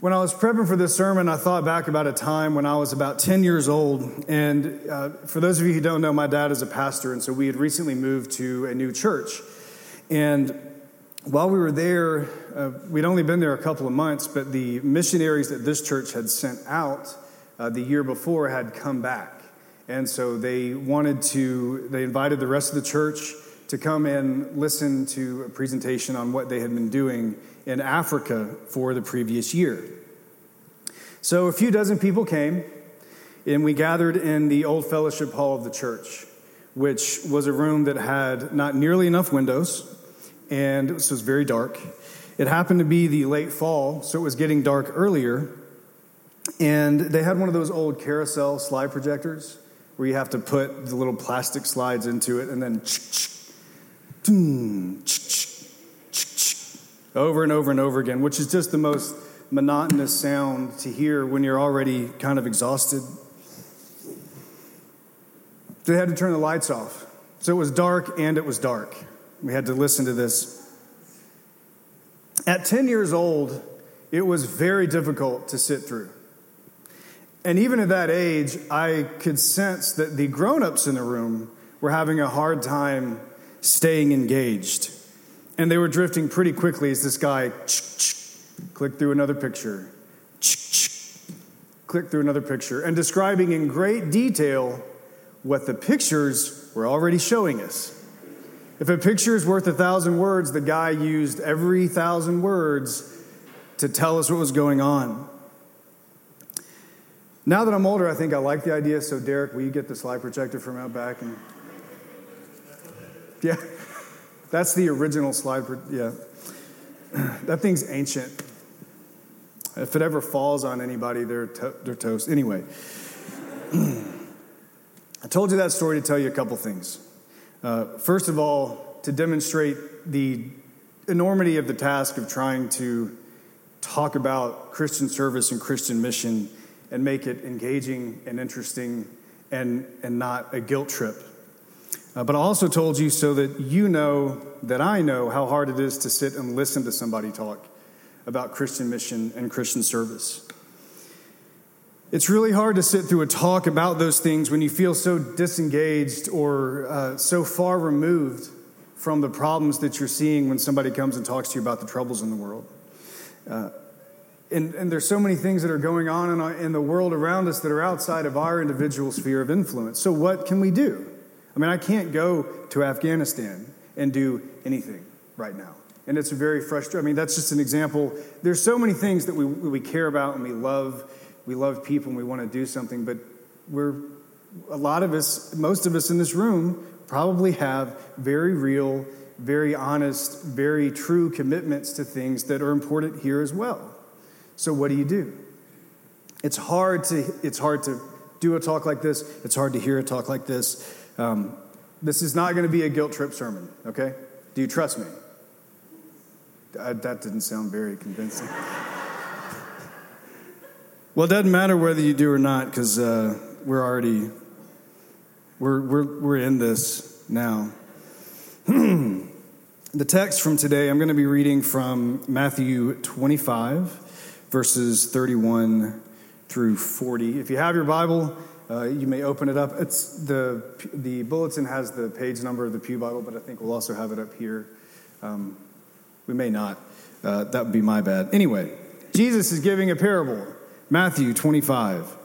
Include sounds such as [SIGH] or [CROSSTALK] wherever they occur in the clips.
When I was prepping for this sermon, I thought back about a time when I was about 10 years old. And uh, for those of you who don't know, my dad is a pastor, and so we had recently moved to a new church. And while we were there, uh, we'd only been there a couple of months, but the missionaries that this church had sent out uh, the year before had come back. And so they wanted to, they invited the rest of the church to come and listen to a presentation on what they had been doing in Africa for the previous year. So a few dozen people came, and we gathered in the old fellowship hall of the church, which was a room that had not nearly enough windows, and it was very dark. It happened to be the late fall, so it was getting dark earlier. And they had one of those old carousel slide projectors where you have to put the little plastic slides into it and then over and over and over again, which is just the most monotonous sound to hear when you're already kind of exhausted. They had to turn the lights off. So it was dark and it was dark. We had to listen to this. At 10 years old, it was very difficult to sit through. And even at that age, I could sense that the grown ups in the room were having a hard time staying engaged. And they were drifting pretty quickly as this guy clicked through another picture, clicked through another picture, and describing in great detail what the pictures were already showing us. If a picture is worth a thousand words, the guy used every thousand words to tell us what was going on. Now that I'm older, I think I like the idea. So, Derek, will you get the slide projector from out back? And yeah, that's the original slide. Pro- yeah, [CLEARS THROAT] that thing's ancient. If it ever falls on anybody, they're to- they're toast. Anyway, [CLEARS THROAT] I told you that story to tell you a couple things. Uh, first of all, to demonstrate the enormity of the task of trying to talk about Christian service and Christian mission and make it engaging and interesting and, and not a guilt trip. Uh, but I also told you so that you know that I know how hard it is to sit and listen to somebody talk about Christian mission and Christian service. It's really hard to sit through a talk about those things when you feel so disengaged or uh, so far removed from the problems that you're seeing when somebody comes and talks to you about the troubles in the world. Uh, and, and there's so many things that are going on in, our, in the world around us that are outside of our individual sphere of influence. So, what can we do? I mean, I can't go to Afghanistan and do anything right now. And it's very frustrating. I mean, that's just an example. There's so many things that we, we care about and we love. We love people and we want to do something, but we're, a lot of us, most of us in this room, probably have very real, very honest, very true commitments to things that are important here as well. So what do you do? It's hard to it's hard to do a talk like this. It's hard to hear a talk like this. Um, this is not going to be a guilt trip sermon. Okay? Do you trust me? I, that didn't sound very convincing. [LAUGHS] well, it doesn't matter whether you do or not because uh, we're already we're, we're, we're in this now. [CLEARS THROAT] the text from today, I'm going to be reading from Matthew 25 verses 31 through 40. If you have your Bible, uh, you may open it up. It's the, the bulletin has the page number of the Pew Bible, but I think we'll also have it up here. Um, we may not. Uh, that would be my bad. Anyway, Jesus is giving a parable, Matthew 25.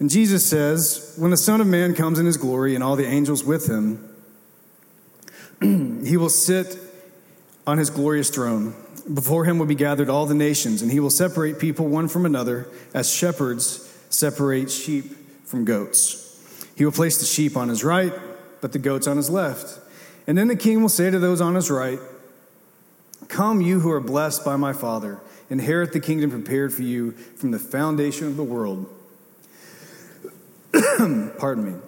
And Jesus says, When the Son of Man comes in his glory and all the angels with him, [CLEARS THROAT] he will sit on his glorious throne. Before him will be gathered all the nations, and he will separate people one from another, as shepherds separate sheep from goats. He will place the sheep on his right, but the goats on his left. And then the king will say to those on his right, Come, you who are blessed by my Father, inherit the kingdom prepared for you from the foundation of the world. [CLEARS THROAT] Pardon me.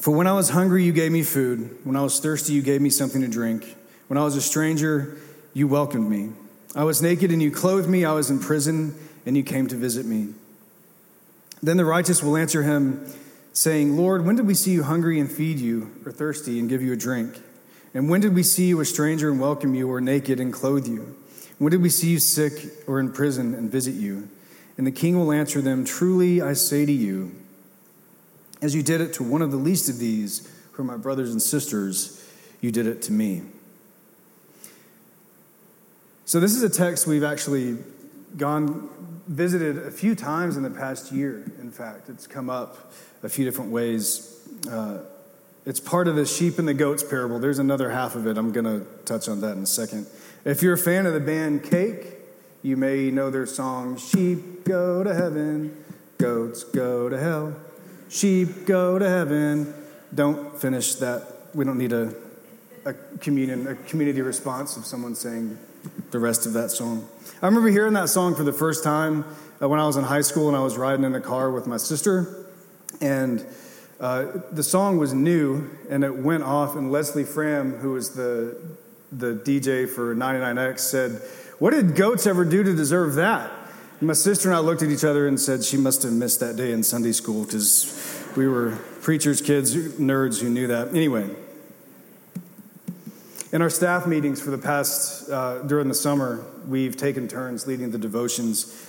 For when I was hungry, you gave me food. When I was thirsty, you gave me something to drink. When I was a stranger, you welcomed me. I was naked and you clothed me. I was in prison and you came to visit me. Then the righteous will answer him, saying, Lord, when did we see you hungry and feed you, or thirsty and give you a drink? And when did we see you a stranger and welcome you, or naked and clothe you? When did we see you sick or in prison and visit you? And the king will answer them Truly I say to you, as you did it to one of the least of these, who are my brothers and sisters, you did it to me. So, this is a text we've actually gone, visited a few times in the past year, in fact. It's come up a few different ways. Uh, it's part of the sheep and the goats parable. There's another half of it. I'm going to touch on that in a second. If you're a fan of the band Cake, you may know their song, Sheep Go to Heaven, Goats Go to Hell. Sheep go to heaven. Don't finish that. We don't need a, a communion, a community response of someone saying the rest of that song. I remember hearing that song for the first time uh, when I was in high school and I was riding in the car with my sister. And uh, the song was new and it went off, and Leslie Fram, who was the, the DJ for 99X, said, What did goats ever do to deserve that? And my sister and I looked at each other and said she must have missed that day in Sunday school because we were preachers' kids, nerds who knew that. Anyway, in our staff meetings for the past, uh, during the summer, we've taken turns leading the devotions.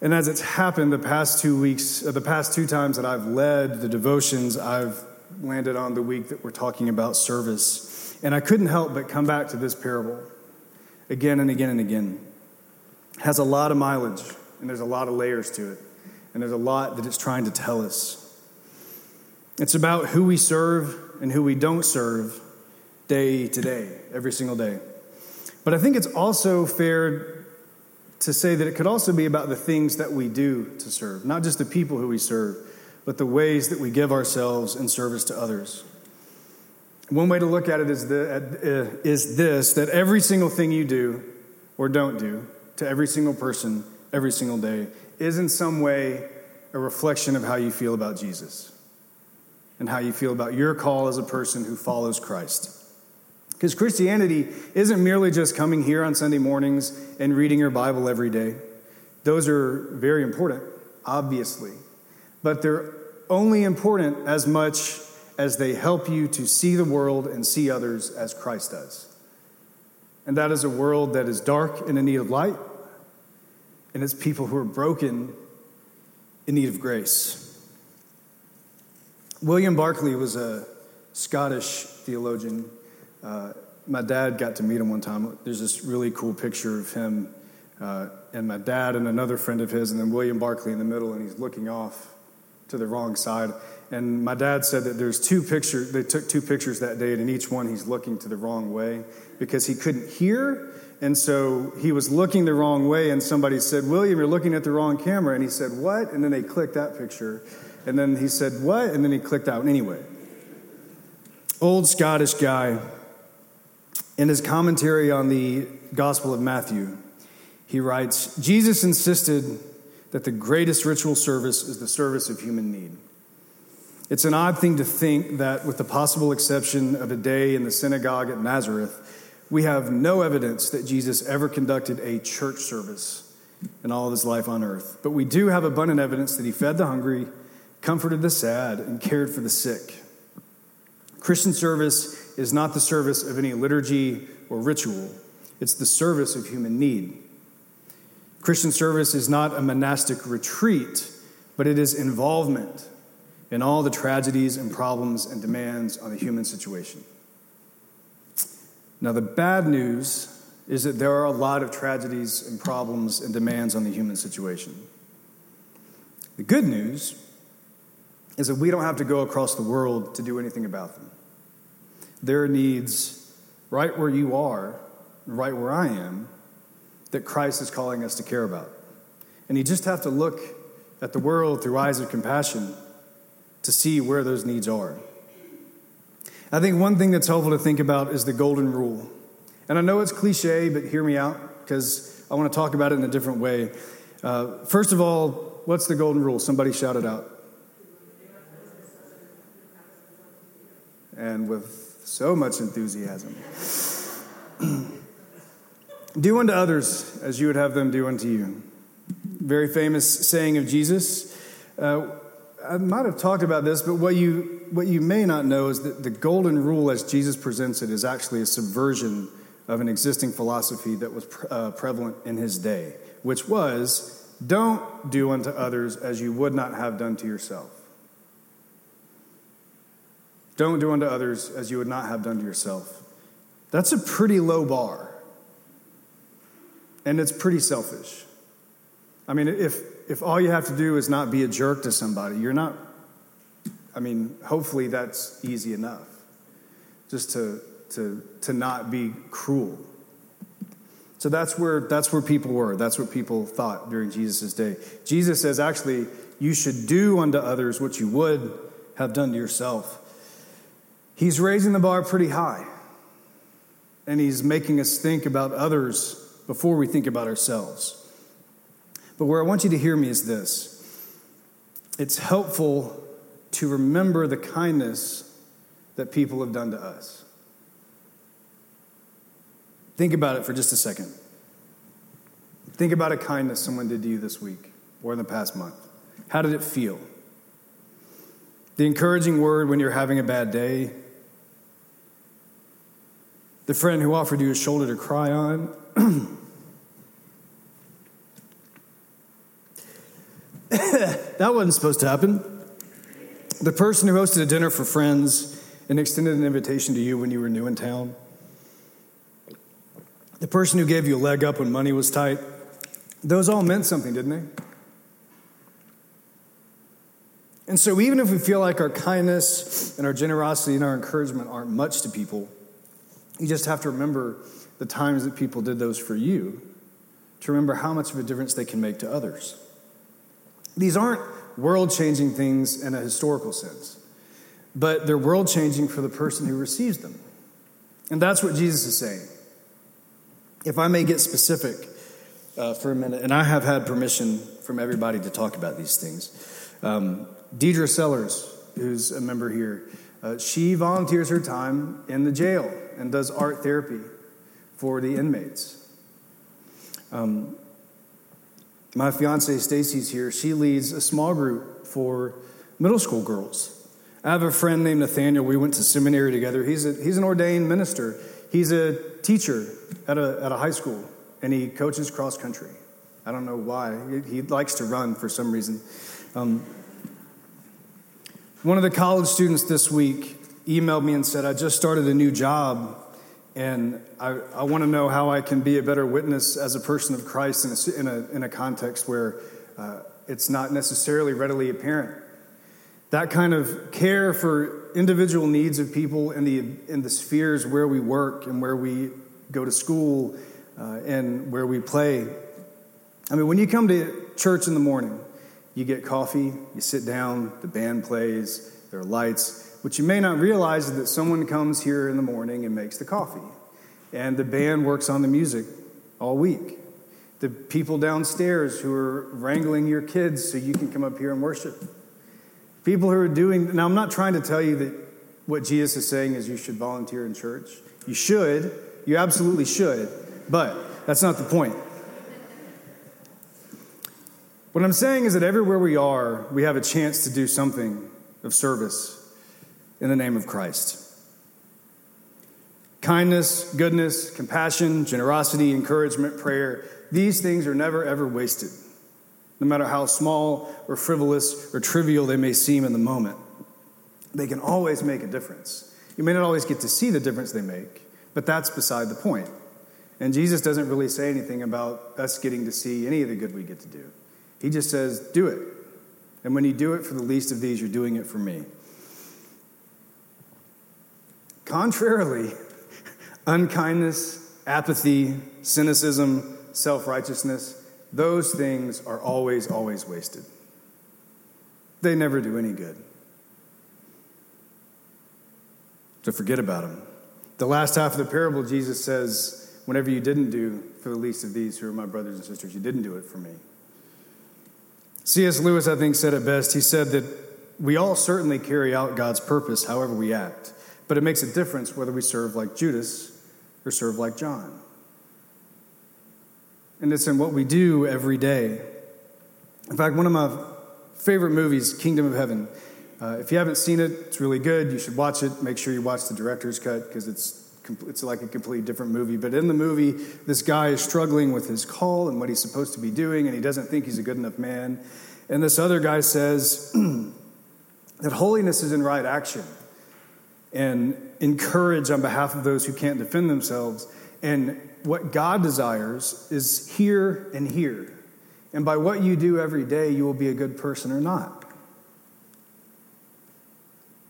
And as it's happened the past two weeks, uh, the past two times that I've led the devotions, I've landed on the week that we're talking about service. And I couldn't help but come back to this parable again and again and again. It has a lot of mileage, and there's a lot of layers to it, and there's a lot that it's trying to tell us. It's about who we serve and who we don't serve day to day, every single day. But I think it's also fair to say that it could also be about the things that we do to serve, not just the people who we serve, but the ways that we give ourselves in service to others. One way to look at it is, the, uh, is this that every single thing you do or don't do to every single person every single day is in some way a reflection of how you feel about Jesus and how you feel about your call as a person who follows Christ. Because Christianity isn't merely just coming here on Sunday mornings and reading your Bible every day. Those are very important, obviously. But they're only important as much as they help you to see the world and see others as Christ does. And that is a world that is dark and in need of light, and it's people who are broken in need of grace. William Barclay was a Scottish theologian uh, my dad got to meet him one time. There's this really cool picture of him uh, and my dad and another friend of his, and then William Barclay in the middle, and he's looking off to the wrong side. And my dad said that there's two pictures, they took two pictures that day, and in each one he's looking to the wrong way because he couldn't hear. And so he was looking the wrong way, and somebody said, William, you're looking at the wrong camera. And he said, What? And then they clicked that picture. And then he said, What? And then he clicked out. Anyway, old Scottish guy in his commentary on the Gospel of Matthew, he writes Jesus insisted that the greatest ritual service is the service of human need. It's an odd thing to think that, with the possible exception of a day in the synagogue at Nazareth, we have no evidence that Jesus ever conducted a church service in all of his life on earth. But we do have abundant evidence that he fed the hungry, comforted the sad, and cared for the sick. Christian service is not the service of any liturgy or ritual, it's the service of human need. Christian service is not a monastic retreat, but it is involvement in all the tragedies and problems and demands on the human situation. Now, the bad news is that there are a lot of tragedies and problems and demands on the human situation. The good news is that we don't have to go across the world to do anything about them there are needs right where you are, right where I am, that Christ is calling us to care about. And you just have to look at the world through eyes of compassion to see where those needs are. I think one thing that's helpful to think about is the golden rule. And I know it's cliche, but hear me out because I want to talk about it in a different way. Uh, first of all, what's the golden rule? Somebody shout it out. And with so much enthusiasm. [CLEARS THROAT] do unto others as you would have them do unto you. Very famous saying of Jesus. Uh, I might have talked about this, but what you, what you may not know is that the golden rule, as Jesus presents it, is actually a subversion of an existing philosophy that was uh, prevalent in his day, which was don't do unto others as you would not have done to yourself. Don't do unto others as you would not have done to yourself. That's a pretty low bar. And it's pretty selfish. I mean, if, if all you have to do is not be a jerk to somebody, you're not, I mean, hopefully that's easy enough. Just to, to, to not be cruel. So that's where, that's where people were. That's what people thought during Jesus' day. Jesus says, actually, you should do unto others what you would have done to yourself. He's raising the bar pretty high. And he's making us think about others before we think about ourselves. But where I want you to hear me is this it's helpful to remember the kindness that people have done to us. Think about it for just a second. Think about a kindness someone did to you this week or in the past month. How did it feel? The encouraging word when you're having a bad day. The friend who offered you a shoulder to cry on. [CLEARS THROAT] that wasn't supposed to happen. The person who hosted a dinner for friends and extended an invitation to you when you were new in town. The person who gave you a leg up when money was tight. Those all meant something, didn't they? And so, even if we feel like our kindness and our generosity and our encouragement aren't much to people, you just have to remember the times that people did those for you to remember how much of a difference they can make to others. These aren't world changing things in a historical sense, but they're world changing for the person who receives them. And that's what Jesus is saying. If I may get specific uh, for a minute, and I have had permission from everybody to talk about these things. Um, Deidre Sellers, who's a member here, uh, she volunteers her time in the jail and does art therapy for the inmates. Um, my fiance Stacy's here. She leads a small group for middle school girls. I have a friend named Nathaniel. We went to seminary together. He's, a, he's an ordained minister. He's a teacher at a, at a high school, and he coaches cross country. I don't know why. He, likes to run for some reason. Um, one of the college students this week emailed me and said, I just started a new job, and I, I want to know how I can be a better witness as a person of Christ in a, in a, in a context where uh, it's not necessarily readily apparent. That kind of care for individual needs of people in the, in the spheres where we work and where we go to school uh, and where we play. I mean, when you come to church in the morning, you get coffee, you sit down, the band plays, there are lights. What you may not realize is that someone comes here in the morning and makes the coffee, and the band works on the music all week. The people downstairs who are wrangling your kids so you can come up here and worship. People who are doing, now I'm not trying to tell you that what Jesus is saying is you should volunteer in church. You should, you absolutely should, but that's not the point. What I'm saying is that everywhere we are, we have a chance to do something of service in the name of Christ. Kindness, goodness, compassion, generosity, encouragement, prayer, these things are never ever wasted, no matter how small or frivolous or trivial they may seem in the moment. They can always make a difference. You may not always get to see the difference they make, but that's beside the point. And Jesus doesn't really say anything about us getting to see any of the good we get to do. He just says, do it. And when you do it for the least of these, you're doing it for me. Contrarily, unkindness, apathy, cynicism, self righteousness, those things are always, always wasted. They never do any good. To forget about them. The last half of the parable, Jesus says, Whenever you didn't do for the least of these who are my brothers and sisters, you didn't do it for me. C.S. Lewis, I think, said it best. He said that we all certainly carry out God's purpose however we act, but it makes a difference whether we serve like Judas or serve like John. And it's in what we do every day. In fact, one of my favorite movies, Kingdom of Heaven, uh, if you haven't seen it, it's really good. You should watch it. Make sure you watch the director's cut because it's it's like a completely different movie. But in the movie, this guy is struggling with his call and what he's supposed to be doing, and he doesn't think he's a good enough man. And this other guy says [CLEARS THROAT] that holiness is in right action and encourage on behalf of those who can't defend themselves. And what God desires is here and here. And by what you do every day, you will be a good person or not.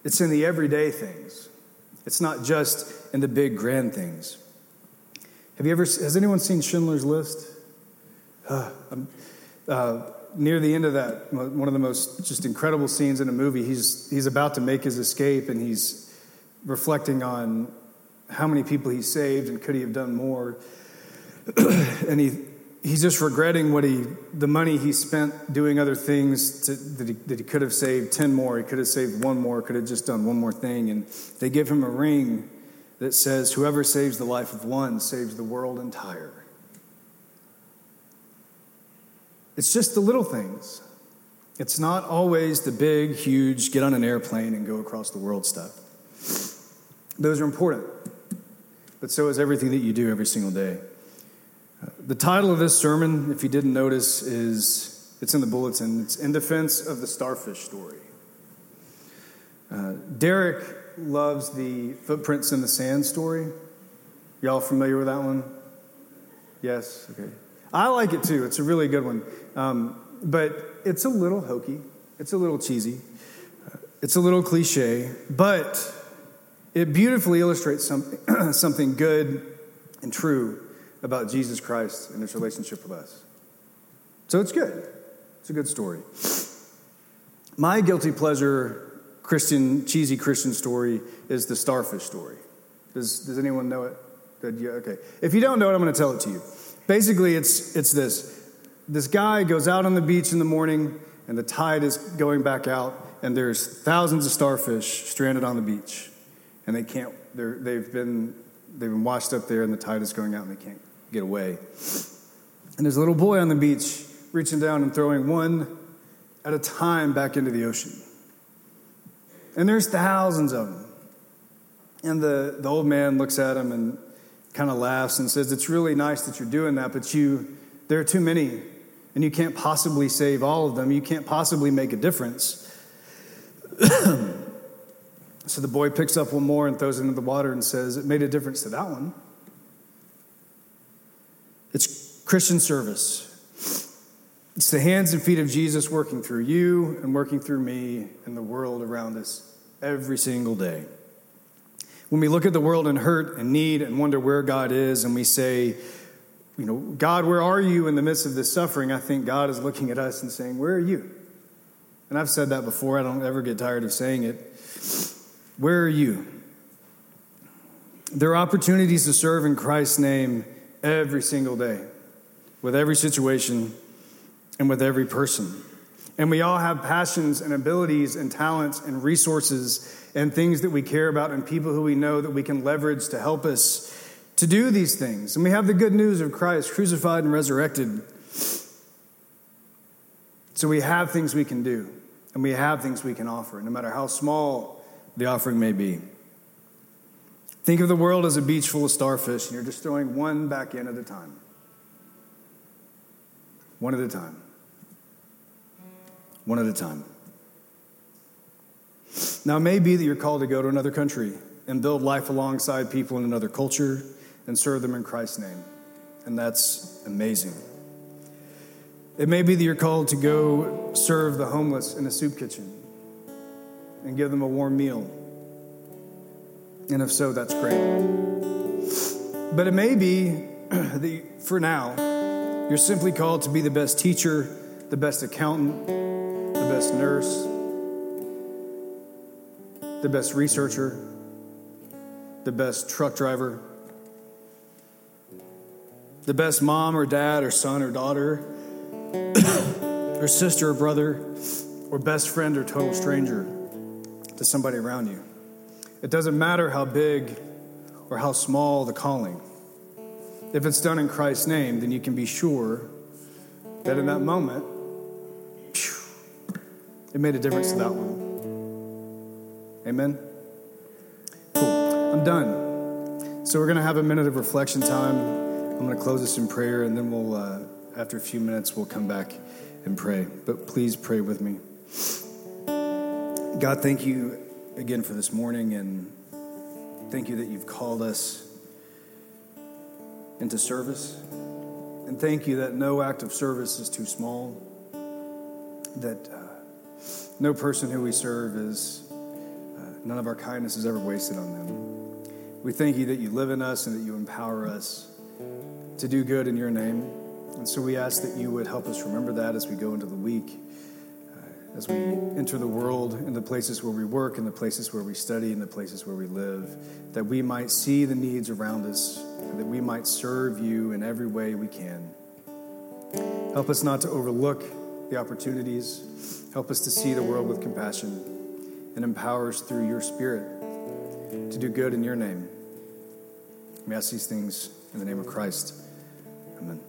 It's in the everyday things. It's not just in the big grand things. Have you ever, has anyone seen Schindler's List? [SIGHS] Uh, uh, near the end of that, one of the most just incredible scenes in a movie, he's, he's about to make his escape and he's reflecting on how many people he saved and could he have done more. [CLEARS THROAT] and he, he's just regretting what he, the money he spent doing other things to, that, he, that he could have saved 10 more, he could have saved one more, could have just done one more thing. And they give him a ring that says, Whoever saves the life of one saves the world entire. It's just the little things. It's not always the big, huge, get on an airplane and go across the world stuff. Those are important, but so is everything that you do every single day. The title of this sermon, if you didn't notice, is it's in the bulletin. It's In Defense of the Starfish Story. Uh, Derek loves the Footprints in the Sand story. Y'all familiar with that one? Yes? Okay. I like it too. It's a really good one. Um, but it's a little hokey, it's a little cheesy, it's a little cliche, but it beautifully illustrates something, [CLEARS THROAT] something good and true about Jesus Christ and his relationship with us. So it's good. It's a good story. My guilty pleasure Christian, cheesy Christian story is the starfish story. Does, does anyone know it? Good, yeah, okay. If you don't know it, I'm going to tell it to you. Basically, it's, it's this this guy goes out on the beach in the morning, and the tide is going back out, and there's thousands of starfish stranded on the beach, and they can't. They're, they've been they've been washed up there, and the tide is going out, and they can't get away. And there's a little boy on the beach reaching down and throwing one at a time back into the ocean. And there's thousands of them. And the, the old man looks at him and kind of laughs and says, It's really nice that you're doing that, but you, there are too many and you can't possibly save all of them. You can't possibly make a difference. [CLEARS THROAT] so the boy picks up one more and throws it into the water and says, It made a difference to that one. It's Christian service. It's the hands and feet of Jesus working through you and working through me and the world around us every single day. When we look at the world in hurt and need and wonder where God is, and we say, you know, God, where are you in the midst of this suffering? I think God is looking at us and saying, Where are you? And I've said that before, I don't ever get tired of saying it. Where are you? There are opportunities to serve in Christ's name every single day, with every situation and with every person. And we all have passions and abilities and talents and resources and things that we care about and people who we know that we can leverage to help us to do these things. And we have the good news of Christ crucified and resurrected. So we have things we can do, and we have things we can offer, no matter how small the offering may be. Think of the world as a beach full of starfish, and you're just throwing one back in at a time. One at a time. One at a time. Now, it may be that you're called to go to another country and build life alongside people in another culture and serve them in Christ's name. And that's amazing. It may be that you're called to go serve the homeless in a soup kitchen and give them a warm meal. And if so, that's great. But it may be [CLEARS THROAT] that for now, you're simply called to be the best teacher, the best accountant, the best nurse, the best researcher, the best truck driver the best mom or dad or son or daughter [CLEARS THROAT] or sister or brother or best friend or total stranger to somebody around you. It doesn't matter how big or how small the calling. If it's done in Christ's name, then you can be sure that in that moment, it made a difference to that one. Amen? Cool. I'm done. So we're going to have a minute of reflection time. I'm going to close this in prayer, and then we'll, uh, after a few minutes, we'll come back and pray. But please pray with me. God, thank you again for this morning, and thank you that you've called us into service. And thank you that no act of service is too small, that uh, no person who we serve is, uh, none of our kindness is ever wasted on them. We thank you that you live in us and that you empower us to do good in your name. And so we ask that you would help us remember that as we go into the week, as we enter the world, in the places where we work, in the places where we study, in the places where we live, that we might see the needs around us, and that we might serve you in every way we can. Help us not to overlook the opportunities. Help us to see the world with compassion and empower us through your Spirit to do good in your name. We ask these things in the name of Christ. Amen.